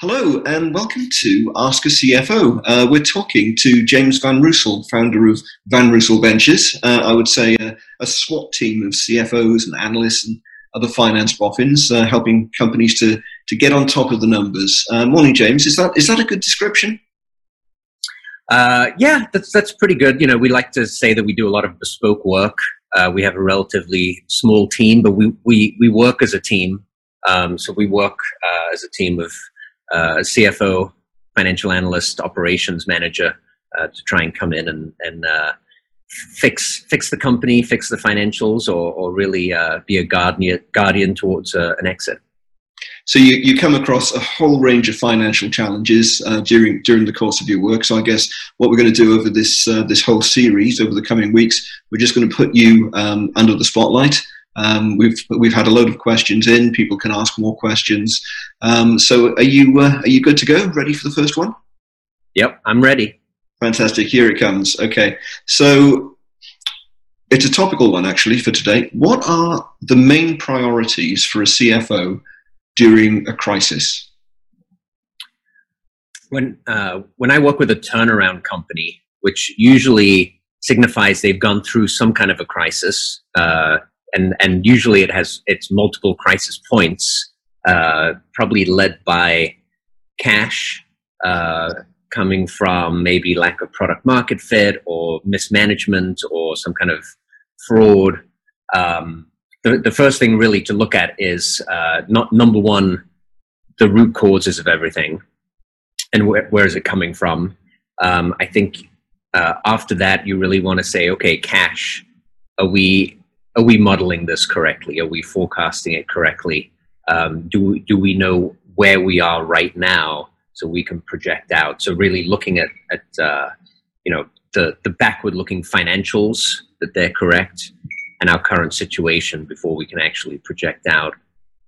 Hello and welcome to Ask a CFO. Uh, we're talking to James Van Roosel, founder of Van Roosel Ventures. Uh, I would say a, a, SWAT team of CFOs and analysts and other finance boffins, uh, helping companies to to get on top of the numbers. Uh, morning, James. Is that is that a good description? Uh, yeah, that's that's pretty good. You know, we like to say that we do a lot of bespoke work. Uh, we have a relatively small team, but we we we work as a team. Um, so we work as a team of CFO, financial analyst, operations manager uh, to try and come in and, and uh, fix fix the company, fix the financials, or, or really uh, be a guardian guardian towards uh, an exit. So you, you come across a whole range of financial challenges uh, during during the course of your work. So I guess what we're going to do over this uh, this whole series over the coming weeks, we're just going to put you um, under the spotlight um, we've we've had a load of questions in. People can ask more questions. Um, so, are you uh, are you good to go? Ready for the first one? Yep, I'm ready. Fantastic. Here it comes. Okay, so it's a topical one actually for today. What are the main priorities for a CFO during a crisis? When uh, when I work with a turnaround company, which usually signifies they've gone through some kind of a crisis. Uh, and and usually it has its multiple crisis points, uh, probably led by cash uh, coming from maybe lack of product market fit or mismanagement or some kind of fraud. Um, the, the first thing really to look at is uh, not number one, the root causes of everything, and where, where is it coming from? Um, I think uh, after that, you really want to say, okay, cash. Are we are we modeling this correctly? Are we forecasting it correctly? Um, do do we know where we are right now so we can project out? So really looking at at uh, you know the the backward looking financials that they're correct and our current situation before we can actually project out.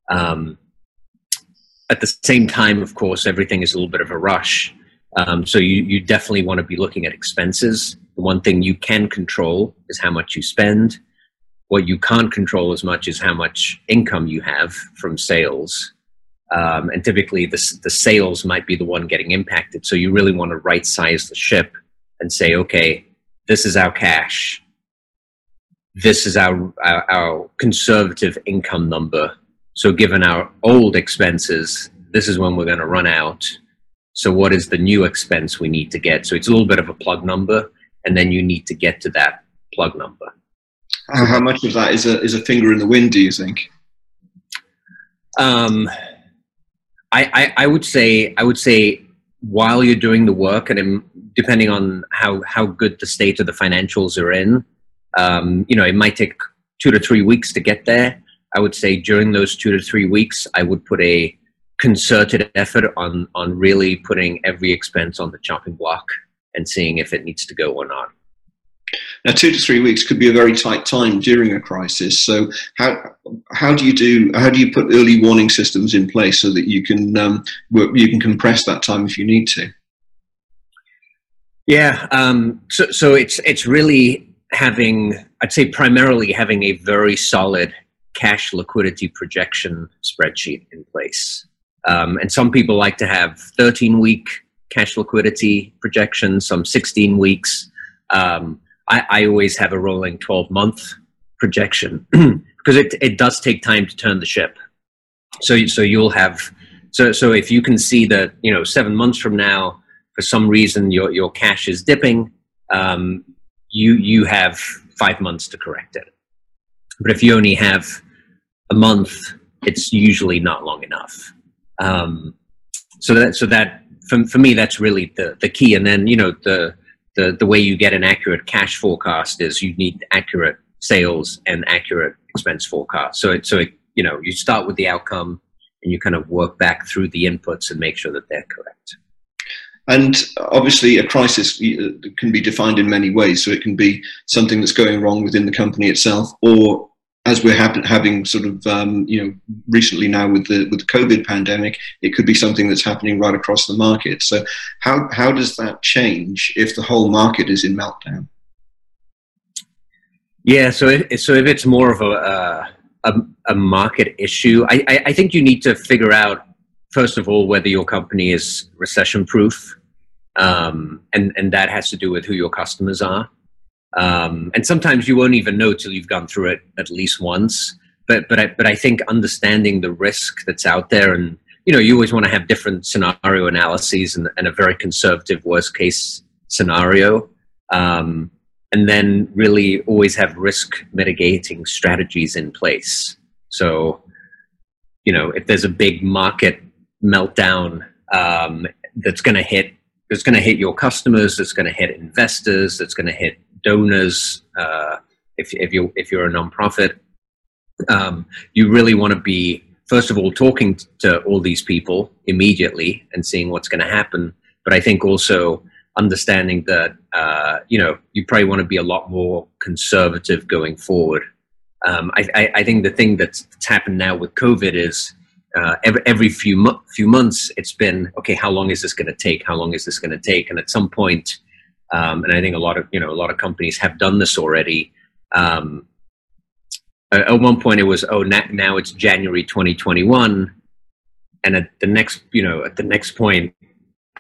Um, at the same time, of course, everything is a little bit of a rush. Um, so you, you definitely want to be looking at expenses. The one thing you can control is how much you spend what you can't control as much is how much income you have from sales. Um, and typically, the, the sales might be the one getting impacted. So you really want to right size the ship and say, okay, this is our cash. This is our, our, our conservative income number. So, given our old expenses, this is when we're going to run out. So, what is the new expense we need to get? So, it's a little bit of a plug number, and then you need to get to that plug number. How, how much of that is a is a finger in the wind? Do you think? Um, I, I, I would say I would say while you're doing the work, and depending on how how good the state of the financials are in, um, you know, it might take two to three weeks to get there. I would say during those two to three weeks, I would put a concerted effort on on really putting every expense on the chopping block and seeing if it needs to go or not. Now, two to three weeks could be a very tight time during a crisis. So, how how do you do how do you put early warning systems in place so that you can um, work, you can compress that time if you need to? Yeah, um, so so it's it's really having I'd say primarily having a very solid cash liquidity projection spreadsheet in place. Um, and some people like to have 13 week cash liquidity projections, some 16 weeks. Um, I, I always have a rolling 12 month projection because it, it does take time to turn the ship. So, so you'll have, so, so if you can see that, you know, seven months from now, for some reason your, your cash is dipping, um, you, you have five months to correct it. But if you only have a month, it's usually not long enough. Um, so that, so that, for, for me, that's really the, the key. And then, you know, the, the, the way you get an accurate cash forecast is you need accurate sales and accurate expense forecast. So it, so it, you know, you start with the outcome and you kind of work back through the inputs and make sure that they're correct. And obviously, a crisis uh, can be defined in many ways. So it can be something that's going wrong within the company itself, or as we're ha- having sort of um, you know recently now with the with the COVID pandemic, it could be something that's happening right across the market. So how how does that change if the whole market is in meltdown? Yeah, so if, so if it's more of a a, a market issue, I, I, I think you need to figure out first of all, whether your company is recession proof, um, and and that has to do with who your customers are. Um, and sometimes you won't even know till you've gone through it at least once. But but I, but I think understanding the risk that's out there, and you know, you always want to have different scenario analyses and, and a very conservative worst case scenario. Um, and then really always have risk mitigating strategies in place. So, you know, if there's a big market meltdown um, that's going to hit, that's going to hit your customers, that's going to hit investors, that's going to hit donors. Uh, if if you if you're a nonprofit, um, you really want to be first of all talking to all these people immediately and seeing what's going to happen. But I think also understanding that uh, you know you probably want to be a lot more conservative going forward. Um, I, I, I, think the thing that's, that's, happened now with COVID is uh, every, every few mo- few months it's been okay. How long is this going to take? How long is this going to take? And at some point, um, and I think a lot of you know a lot of companies have done this already. Um, at one point, it was oh now, now it's January 2021, and at the next you know at the next point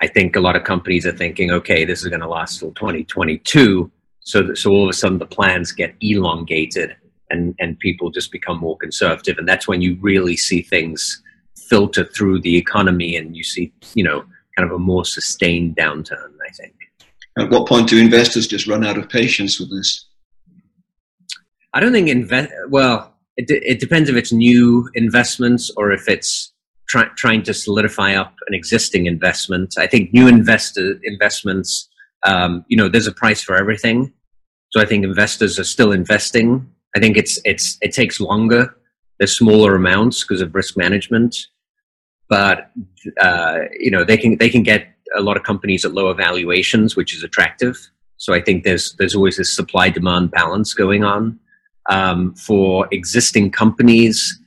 I think a lot of companies are thinking, okay, this is going to last till 2022. So, so all of a sudden the plans get elongated and, and people just become more conservative. And that's when you really see things filter through the economy and you see, you know, kind of a more sustained downturn, I think. At what point do investors just run out of patience with this? I don't think invest, well, it, it depends if it's new investments or if it's try, trying to solidify up an existing investment. I think new investor investments, um, you know, there's a price for everything. So I think investors are still investing. I think it's it's it takes longer. There's smaller amounts because of risk management, but uh, you know they can they can get a lot of companies at lower valuations, which is attractive. So I think there's there's always this supply demand balance going on um, for existing companies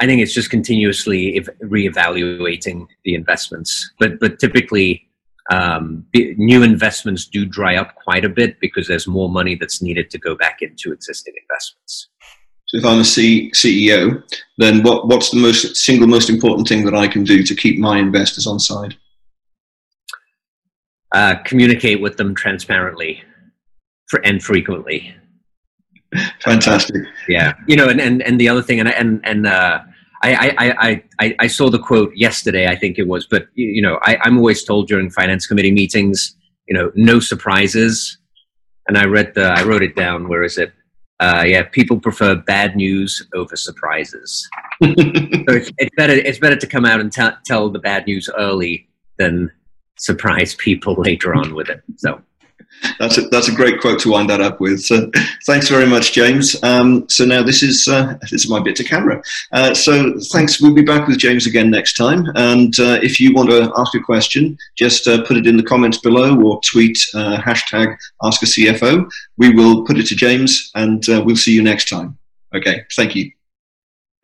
I think it's just continuously reevaluating the investments. But but typically, um, new investments do dry up quite a bit because there's more money that's needed to go back into existing investments. So if I'm a C- CEO, then what, what's the most single most important thing that I can do to keep my investors on side? Uh, communicate with them transparently for, and frequently. Fantastic. Yeah, you know, and and, and the other thing, and and and uh, I, I I I saw the quote yesterday, I think it was, but you know, I, I'm always told during finance committee meetings, you know, no surprises. And I read the, I wrote it down. Where is it? Uh, yeah, people prefer bad news over surprises. so it's, it's, better. It's better to come out and t- tell the bad news early than surprise people later on with it. So that's a, that's a great quote to wind that up with. So, thanks very much, James. Um, so now this is uh, this is my bit to camera. Uh, so thanks. We'll be back with James again next time. And uh, if you want to ask a question, just uh, put it in the comments below or tweet uh, hashtag Ask a CFO. We will put it to James, and uh, we'll see you next time. Okay. Thank you.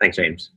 Thanks, James.